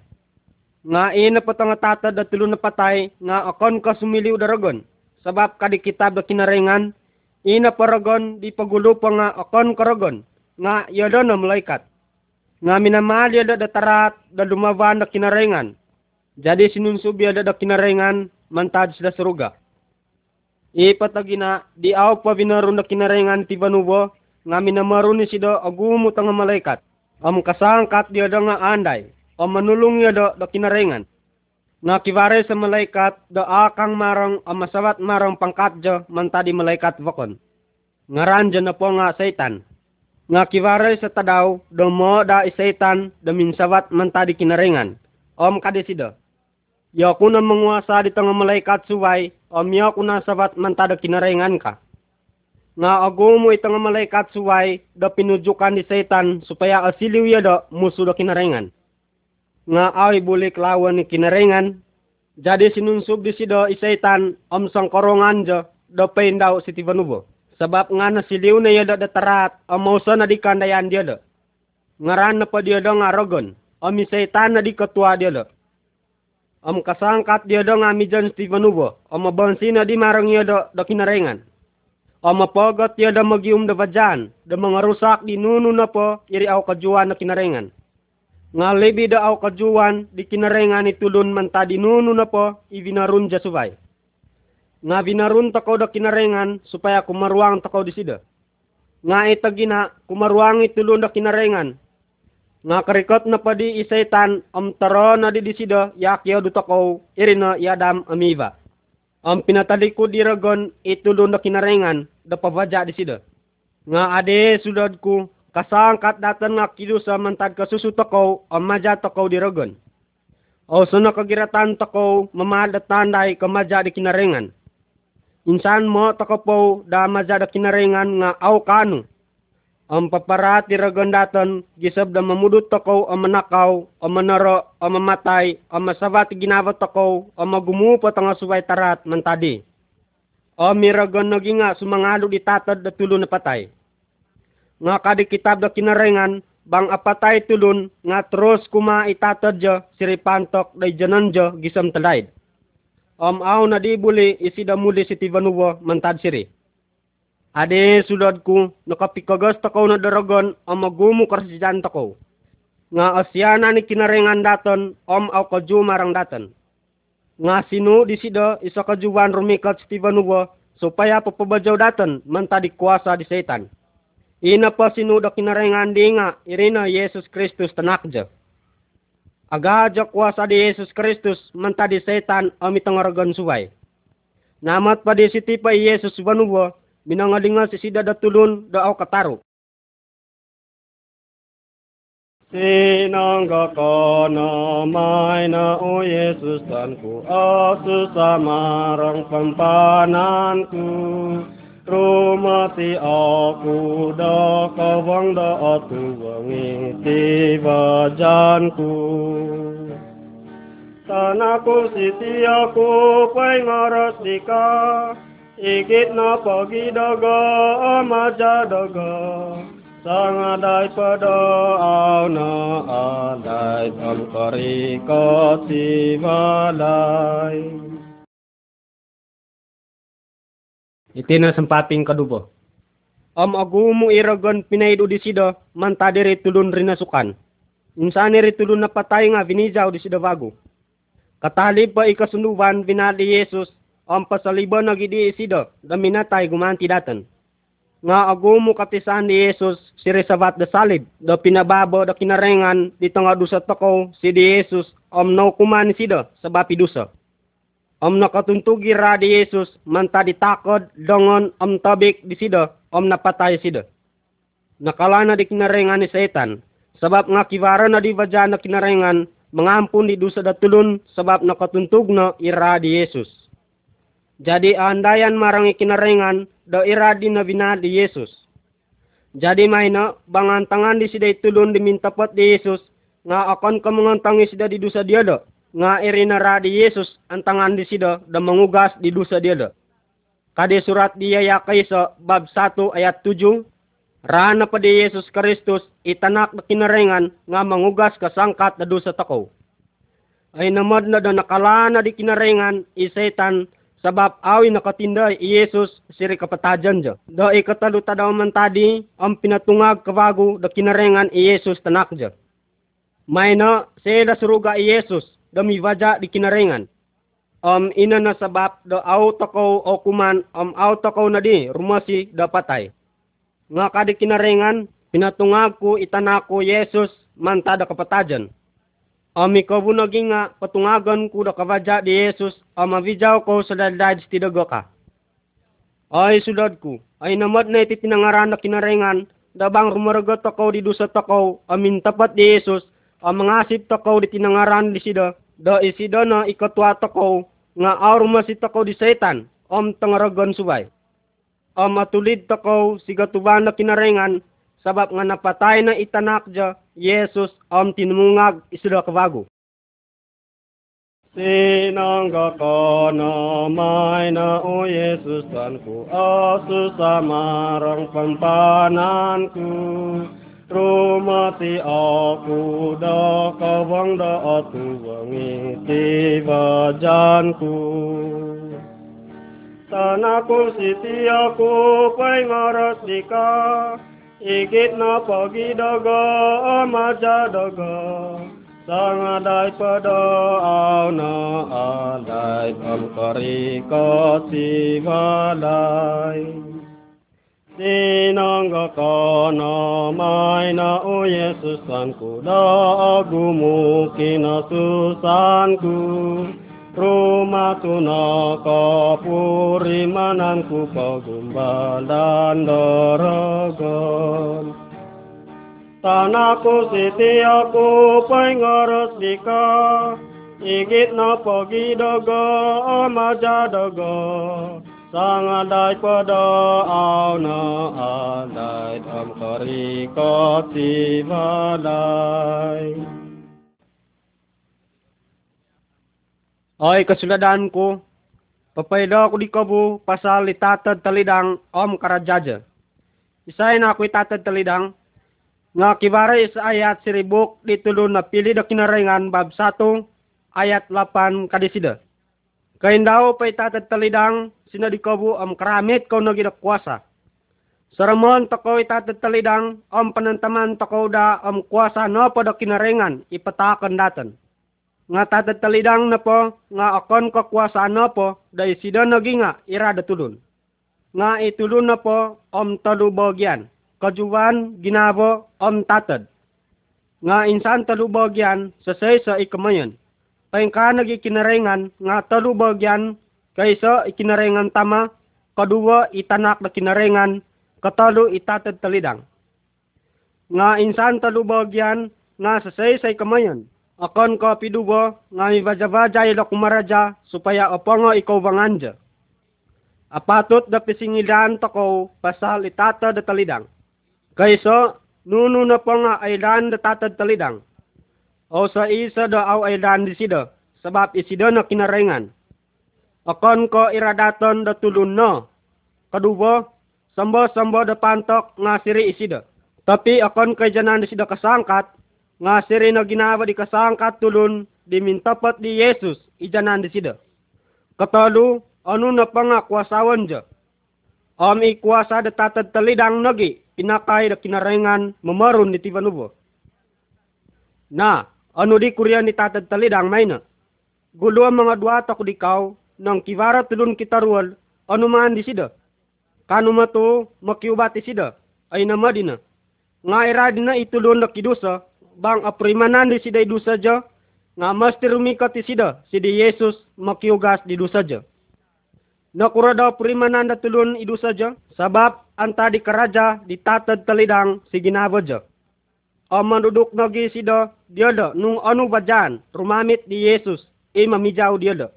[SPEAKER 2] Nga ina po nga tatad do tulo na patay nga akon ka sumiliw daragon. Sabab kadi kitab do kinarengan ina paragon di pagulo pa nga akon karagon nga yado na malaikat. Nga minamali da datarat da dumavan da kinarengan jadi sinunsub ya da kinarengan mantad sila suruga. Ipatagina di aw pa binarun da kinarengan ti banubo nga minamarun ni sida agumo tanga malaikat. Am kasangkat dia da nga anday. Am manulung ya da, kinarengan. Nga kivare sa malaikat da akang marang am masawat marang pangkat jo mantadi malaikat vakon. Ngaran na po nga satan. Nga kivare sa tadaw da mo da isaitan da minsawat mantadi kinarengan. Om kadesida. Ya kuna menguasa di tengah malaikat suway, om ya kuna sabat mantada kinarengan ka. Nga agumo itang malaikat suway, da pinujukan di setan, supaya asiliw ya da musuh da kinarengan. Nga ay bulik lawan ni kinarengan, jadi sinunsub di sido isaitan, om sang korongan jo, da daw si tibanubo. Sebab nga nasiliw na yada da tarat, om mausa na di kandayan dia da. Ngaran na pa dia da nga rogon, om isaitan na di ketua dia da Am kasangkat dia do ngami John Stephen Ubo. Am mabansi na di marang iya do, do kinarengan. Am mapogot dia do magium do vajan. Do mangarusak di nunu na po iri au kajuan na kinarengan. Nga lebi do au kajuan di kinarengan itulun man tadi nunu na po ibinarun ja subay. Nga binarun takaw da kinarengan supaya kumaruang takaw di sida. Nga itagina kumaruang itulun da kinarengan. Nga karikot na padi isaitan am taro na di disida yakyo du takaw irina yadam amiva. Am pinatalikod diragon itulun da kinarengan da pabaja di sida. Nga ade sudadku kasangkat datan nga kidusa mantad kasusu takaw am maja takaw diragon. O suna kagiratan takaw mamadatandai kamaja di kinarengan. Insan mo takapo da maja da kinarengan nga aw kanu. Ang paparati ragandatan gisab da mamudot takaw ang manakaw, ang manaro, ang mamatay, ang masawat ginawat takaw, ang magumupat ang suway tarat mantadi. O miragan naging nga sumangalo di tatad da tulo na patay. Nga kadi kitab da kinarengan, bang apatay tulun nga tros kuma itatad ja siripantok da janan ja gisam talayd. Om aw na di buli isida muli si Tivanuwa mantad siri. Ade sulod ko nakapikagas takaw na daragon ang magumo karsidyan takaw. Nga asyana ni kinarengan daton om aw kaju marang daton. Nga sino di sida isa kajuan rumikat si Tivanuwa supaya papabajaw daton mantadi kuasa di setan. Ina pa sino da kinarengan di nga irina Yesus Kristus tanakja. Agaja kuasa di Yesus Kristus mantadi setan amitangaragan suway. Namat pa di siti pa Yesus banuwa minangalinga si sida datulun daaw kataro. Sinangga ka na may na o Yesus tanku asu samarang pampanan ku Rumati aku da kawang da atu wangi tiba janku Tanaku siti aku pay ngaras dika Ikit na pagi daga amaja daga Sangadai pada au na adai tamkari koti balai Iti na sempating kadubo. Am agumu iragon pinaido di sida mantade tulun rinasukan. Insani tulun na patay nga vinijaw di sida bago. Katalib pa ikasunduban binali Yesus ang pasaliba na gidi sida da minatay gumanti datan. Nga agumu katisan ni Yesus si resabat da salib da pinababo da kinarengan di tanga dusa toko si di Yesus om no kuman sida sa bapi dusa. Om nakatuntugi ra di Yesus manta ditakod dongon om tabik di sida om napatay sida. Nakalana di kinarengan ni setan sebab nga kivara na di baja na kinarengan mengampun di dosa datulun sebab nakatuntug na ira di Yesus. Jadi andayan marang kinarengan do ira di na di Yesus. Jadi may na bangantangan di sida tulun dimintapot di Yesus nga akon kamangantangi sida di dosa dia do nga irinara di Yesus ang tangan di sida da mangugas di dusa dia da. Kadi surat dia yakay sa bab 1 ayat 7, Rana pa di Yesus Kristus itanak na kinarengan nga mangugas kasangkat na dusa takaw. Ay namad na da nakalana di kinarengan isetan sabab awi nakatinda Yesus siri kapatajan ja. Da ikataluta daw man tadi ang pinatungag kawago da kinarengan Yesus tanak ja. May na sila suruga Yesus dami vaja di kinarengan. Um, ina na sabab do auto ko o kuman um auto na di rumasi da patay. Nga kadi kinarengan pinatungag ko itanako Yesus manta da kapatajan. Um ikaw naging nga patungagan ko da kavaja di Yesus. Um mavijaw ko sa daldad ti dago ka. Ay sudad ko, ay namad na iti tinangaran na kinarengan, dabang rumaragot ako di dusa takaw, amin tapat di Yesus, ang mga asip takaw di tinangaran di sida, da isida na ikatwata ko nga arum masita ko di setan. Om tangaragon subay. Om atulid ta ko sigatuban na kinarengan sabab nga napatay na itanak dya, Yesus am tinungag isulok kabago. Sinang gako na may na o Yesus tan ko aso sa marang pampanan ko. Rumati aku da kawang da atu wangi tiba Tanaku siti aku pengaras dikak. ikit nopo dogo maca dogo. Sangadai pada auna adai pamkari kosi walai si nangga kono mai na o yesus sanku da agumu kina susanku. Rumatuna kapuri mananku kagumbal dan dorogon. Tanaku siti aku pengarus dika, Igit napa gidogo amaja dogo, Sang adai pada au na adai dam kari kati badai. Adai dam kari kati badai. Balai Ay kasuladanku, papayda ko di kabu pasal itatad talidang om karajaja. Isay na ako itatad talidang, nga kibaray sa ayat siribuk ditulun na pili da kinaringan bab 1 ayat 8 kadisida. Kain daw pa itatad talidang kabu am karamit ko nagida kuasa. Saramon tako itatad talidang om panantaman tako da am kuasa no pa da kinaringan ipatakan datan nga tatatalidang na po nga akon kakuasaan na po day sida nagi nga ira datulun. Nga itulun na po om talubogyan kajuwan ginabo om tatad. Nga insan talubogyan sa say sa ikamayan. Paing ka nagikinarengan nga talubogyan kaysa ikinarengan tama kadua itanak na kinarengan katalo itatad talidang. Nga insan talubogyan nga sa say sa ikamayan akan ka pidubo nga mibaja-baja ila kumaraja supaya opongo ikaw banganja. Apatot da pisingilan tako pasal itata da talidang. Kayso nuno na pa nga aylan da tatad talidang. O sa isa da aw aylan di sida sabab isida na kinarengan. Akan ko iradaton da tulun no. Kadubo sambo-sambo da pantok nga siri isida. Tapi akan kay janan di sida kasangkat nga siri na ginawa di kasangkat tulun di mintapat di Yesus ijanan di sida. Katalu anu na pangakwasawan ja. Am ikuasa da tatad talidang nagi pinakay da kinarengan mamarun di tibanubo. Na, anu di kurya ni tatad talidang may na. Gulo mga duwata ko di kaw nang kivara tulun kita ruwal anu man di sida. Kanu mato makiubat di sida ay namadina. Nga iradi na itulun na kidusa bang aprimanan di sida dusa ja nga masti rumikat ti sida sidi Yesus makiugas di dusa ja. Nakura daw primanan da tulun idusa ja sabab anta di karaja di tatad talidang si ginaba ja. Aman duduk nagi sida dia da nung anu bajan rumamit di Yesus e mamijaw dia da.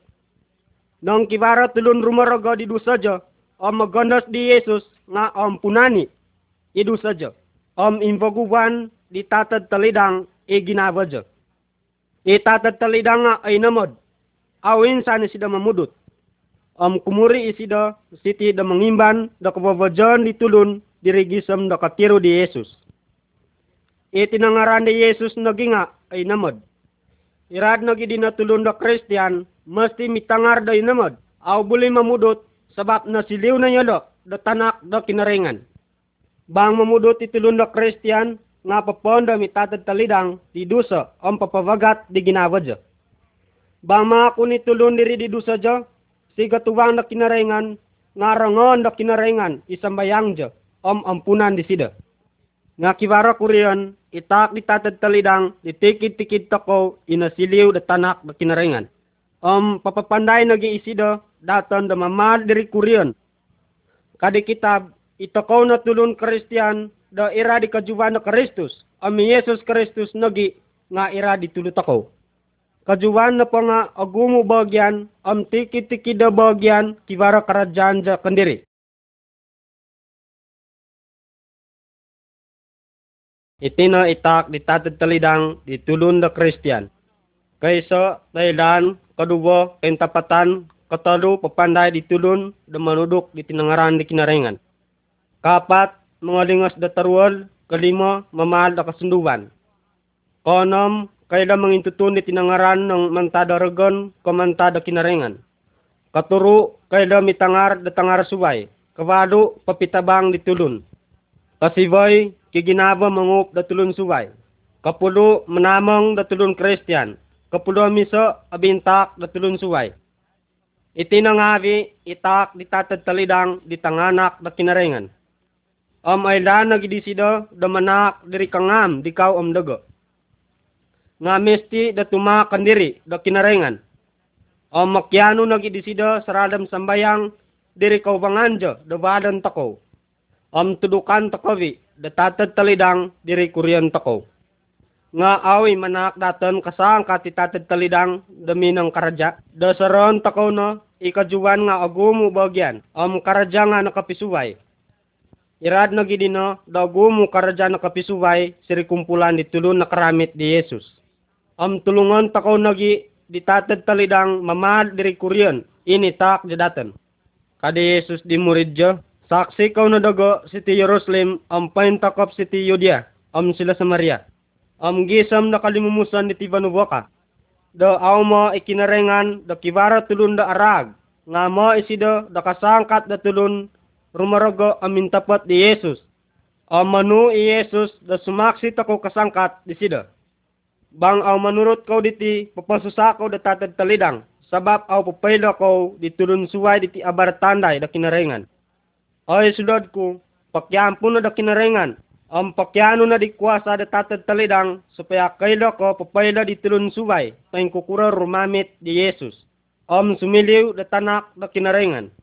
[SPEAKER 2] Nang kibara tulun rumaraga di dusa ja am magandas di Yesus nga ampunani idusa ja. Am imbaguban di tatad talidang e ginawadya. E tatad talidang nga ay namod. Awin sana sida mamudot. Am kumuri isida siti da mangimban da kababajan di tulun di regisam da katiro di Yesus. E tinangaran di Yesus naginga ay namod. Irad nagi di natulun da Kristiyan, mesti mitangar da inamod. Aw buli mamudot sabab nasiliw na yalo da tanak da kinarengan. Bang mamudot itulun da Kristiyan, nga papondo mitatad talidang di dusa om papavagat di ginawadja. Bang mga kunitulun diri di dusa jo, si gatuwang na kinarengan, nga rangon na kinarengan isambayang jo, om ampunan di sida. Nga kiwara kuriyon, itak di tatad talidang, di tikid-tikid tako, inasiliw da tanak na kinarengan. Om papapanday nag-iisida, datan da mamad diri kuriyon. Kadi kitab, itakaw na tulun Kristiyan, da ira di kajuwan na Kristus. Ami Yesus Kristus nagi nga ira di tulut ako. Kajuwan na pa nga agumo bagyan, am tiki-tiki da bagyan, kivara karajaan ja kandiri. Itina itak di tatad talidang di tulun da Kristiyan. Kaysa Thailand, kaduwa, kentapatan, katalu, papanday di tulun, da manudok di tinangaran di kinarengan. Kapat, mga lingas da tarwal, kalima, mamahal da kasunduan. Konom, kaila mangintutunit tinangaran ng mantada ragon, kamantada kinarengan. Katuro, kaila mitangar da tangar suway, kawado, papitabang di tulun. Kasibay, kiginaba mangup da tulun suway. Kapulo menamang datulun Kristian. Kapulo miso abintak datulun suway. Itinangavi itak ditatad talidang ditanganak da kinarengan. Am ay nagi disida da manak diri kangam dikaw am dago. Nga mesti da tumakan diri da kinarengan. Am makyano nagi disida saradam sambayang diri kau banganja da badan tako. Am tudukan takovi da tatad talidang diri kurian tako nga awi manak datan kasang katitatad talidang demi ng karaja. Dasaron takaw no, ikajuan nga agumu bagyan, am karaja nga nakapisuway. Irad na gidino, dagumu karaja nakapisuway, siri kumpulan di tulun na karamit di Yesus. Am tulungan takaw nagi ditatad talidang mamad diri kuryan, ini tak jadatan. Kadi Yesus di muridjo, saksi kau na dago siti Jerusalem, am pain takop siti Yudia, am sila Samaria am gisam na kalimumusan ni Tibanuboka. Da aw mo ikinarengan da kibara tulun da arag. Nga mo isido da kasangkat da tulun rumarago amin tapat di Yesus. Am manu i Yesus da sumaksi tako kasangkat di sida. Bang aw manurut kau diti papasusa ko da tatad talidang. Sabab aw papayla ko ditulun suway diti abar tanday da kinarengan. Ay sulod ko, pakyampo na da kinarengan ang pakyano na di kuasa da tatad talidang supaya kailo ko papayla di tulun subay tayong kukura rumamit di Yesus. Om sumiliw da tanak da kinarengan.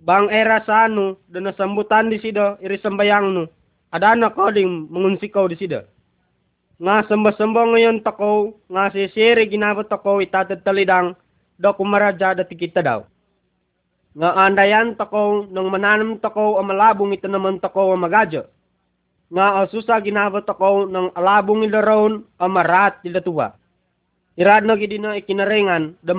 [SPEAKER 2] Bang era sa ano da nasambutan di sida iri sambayang no. Adana ko ding mangunsikaw di sida. Nga samba-samba ngayon tako nga si siri ginabot ako itatad talidang da kumaraja da tikita daw. Nga andayan tako nang mananam tako o malabong ito naman tako o magadyo nga asusa ginabot ako ng alabong ilaron amarat ila tuwa. Irad na gidi na ikinarengan da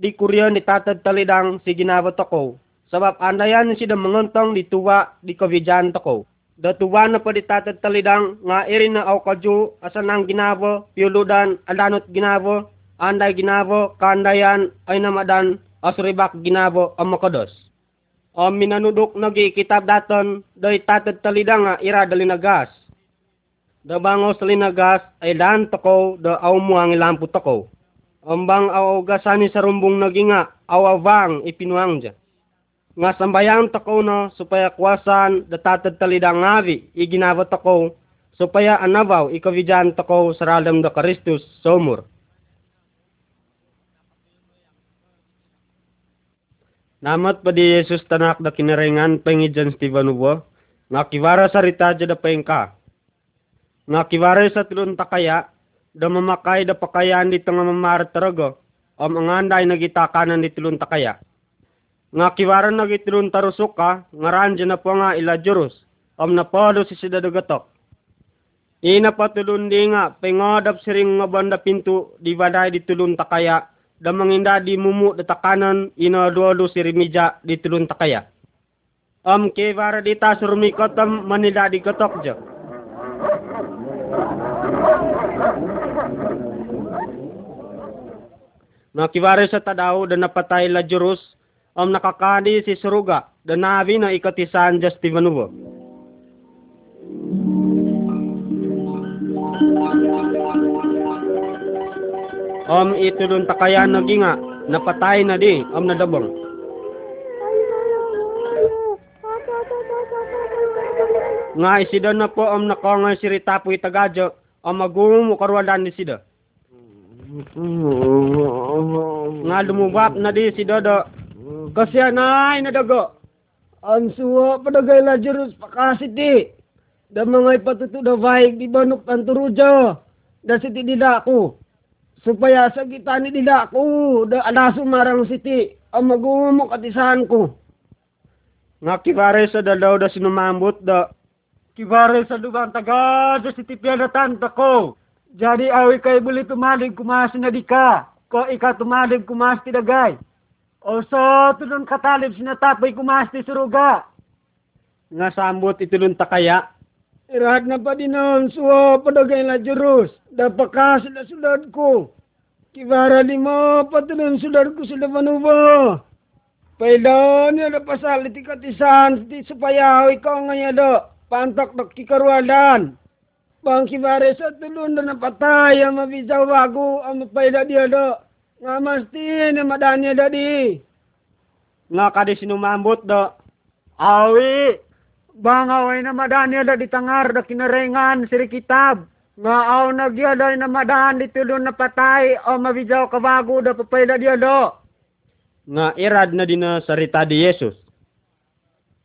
[SPEAKER 2] di kuryan ni tatad talidang si ginabot ako. Sabab andayan si da mangontong di tuwa di kavidyan tako. Da tuwa na pa di tatad talidang nga irin na aw kadyo asan ang ginabo, piuludan, alanot ginabo, anday ginabo, kandayan ay namadan asuribak ginabo ang makados o minanudok nagi kitab daton doy tatad talida nga ira dali nagas. Da bango sa linagas ay dan toko da aw mo ang ilampu toko. Ambang aw gasani sa rumbong naginga awawang ipinuang dyan. Nga sambayang toko no supaya kuwasan da tatad talida ngavi iginawat toko supaya anabaw ikavidyan toko sa radam da Karistus somur. Namat pa di Yesus tanak da kinarengan pengijan Steven Ubo, nga kiwara sa rita da pengka. Nga kiwara sa tulun takaya, da mamakay da pakayan di tanga mamarat tarago, o manganday nagitakanan di tulun takaya. Nga kiwara nagitulun tarusok ka, nga ranja na po nga ila Jurus, om na podo si sidadagatok. Ina patulun di nga, pengodap siring nga banda pintu, di baday di tulun takaya, da manginda di mumu da takanan ina dualo si remija di tulun takaya. Am ke vara di tas rumi kotam manila di kotok jo. Nakivare sa tadao da napatay la jurus am nakakadi si suruga da navi na ikatisan Justivanubo. Om itulun takaya naginga, napatay na di, om nadabong. Nga isida na po om nakongay si Ritapo itagadyo, om magumum karwalan ni sida. Nga lumubap na di si Dodo. Kasi anay na dago. Ang suwa padagay la Jerus pakasit di. Da mga ipatuto da vaig di banok panturujo. Da siti dida ako supaya sa kita ni dila ko da adaso marang siti ang magumumok atisahan ko. Nga kibare sa dalaw da sinumambot da kibare sa lugar taga da siti pianatan ko. Jadi awi kay buli tumalig kumas na di ka. Ko ika tumalig kumas ti dagay. O so tulun katalib sinatapoy kumas ti suruga. Nga sambot itulun takaya. Irahat na pa din ang suwa padagay na Jerus. Dapakas na sulad ko. Kibara di mo patulan sulad ko sila manubo. Pailan niya na pasal iti katisan ti supayaw ikaw nga do. Pantak na kikarwalan.
[SPEAKER 3] Bang kibare sa tulun na napatay ang mabisaw bago ang mapayda dia do. Nga masti na madanya dadi.
[SPEAKER 2] Nga kadi sinumambot do.
[SPEAKER 3] Awi. Bang away na madanya dadi tangar da kinarengan siri kitab. Nga aw nagya da na madan di tulun na patay o mabisaw ka bago da papayda dia do.
[SPEAKER 2] Nga irad na din na sarita di Yesus.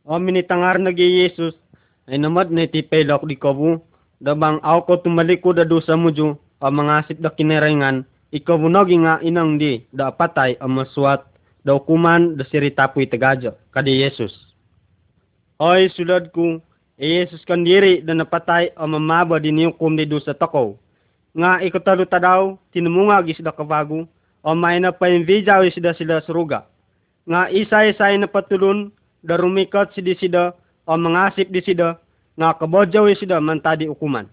[SPEAKER 2] O minitangar na gi Yesus ay namad na itipelok di kabu. Dabang aw ko tumaliko da dosa mo jo o mga sip da kinarengan. Ikaw nogi nga inang di da patay ang maswat da hukuman da sirita puy tagajo kadi Yesus. Oy sulad ko, e Yesus kan diri da napatay o mamaba din yung kum di dosa takaw. Nga ikataluta daw, tinumunga gis da kabago, o may na paimvijaw sida sila suruga. Nga isa-isay na patulun, da rumikot sidi sida, o mangasip di sida, nga kabodjaw sida mantadi ukuman.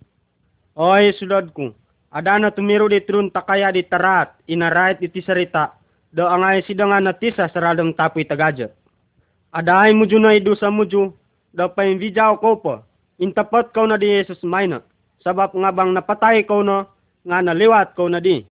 [SPEAKER 2] Oy ko, ada na tumiro di trun takaya di tarat, inarait iti sarita, do angay sida nga natisa saradang tapoy tagaja. Adahay mo na idusa mo jo, daw pa imvijaw ko po, intapat ko na di Jesus mayna, sabab nga bang napatay ko no, nga naliwat ko na di.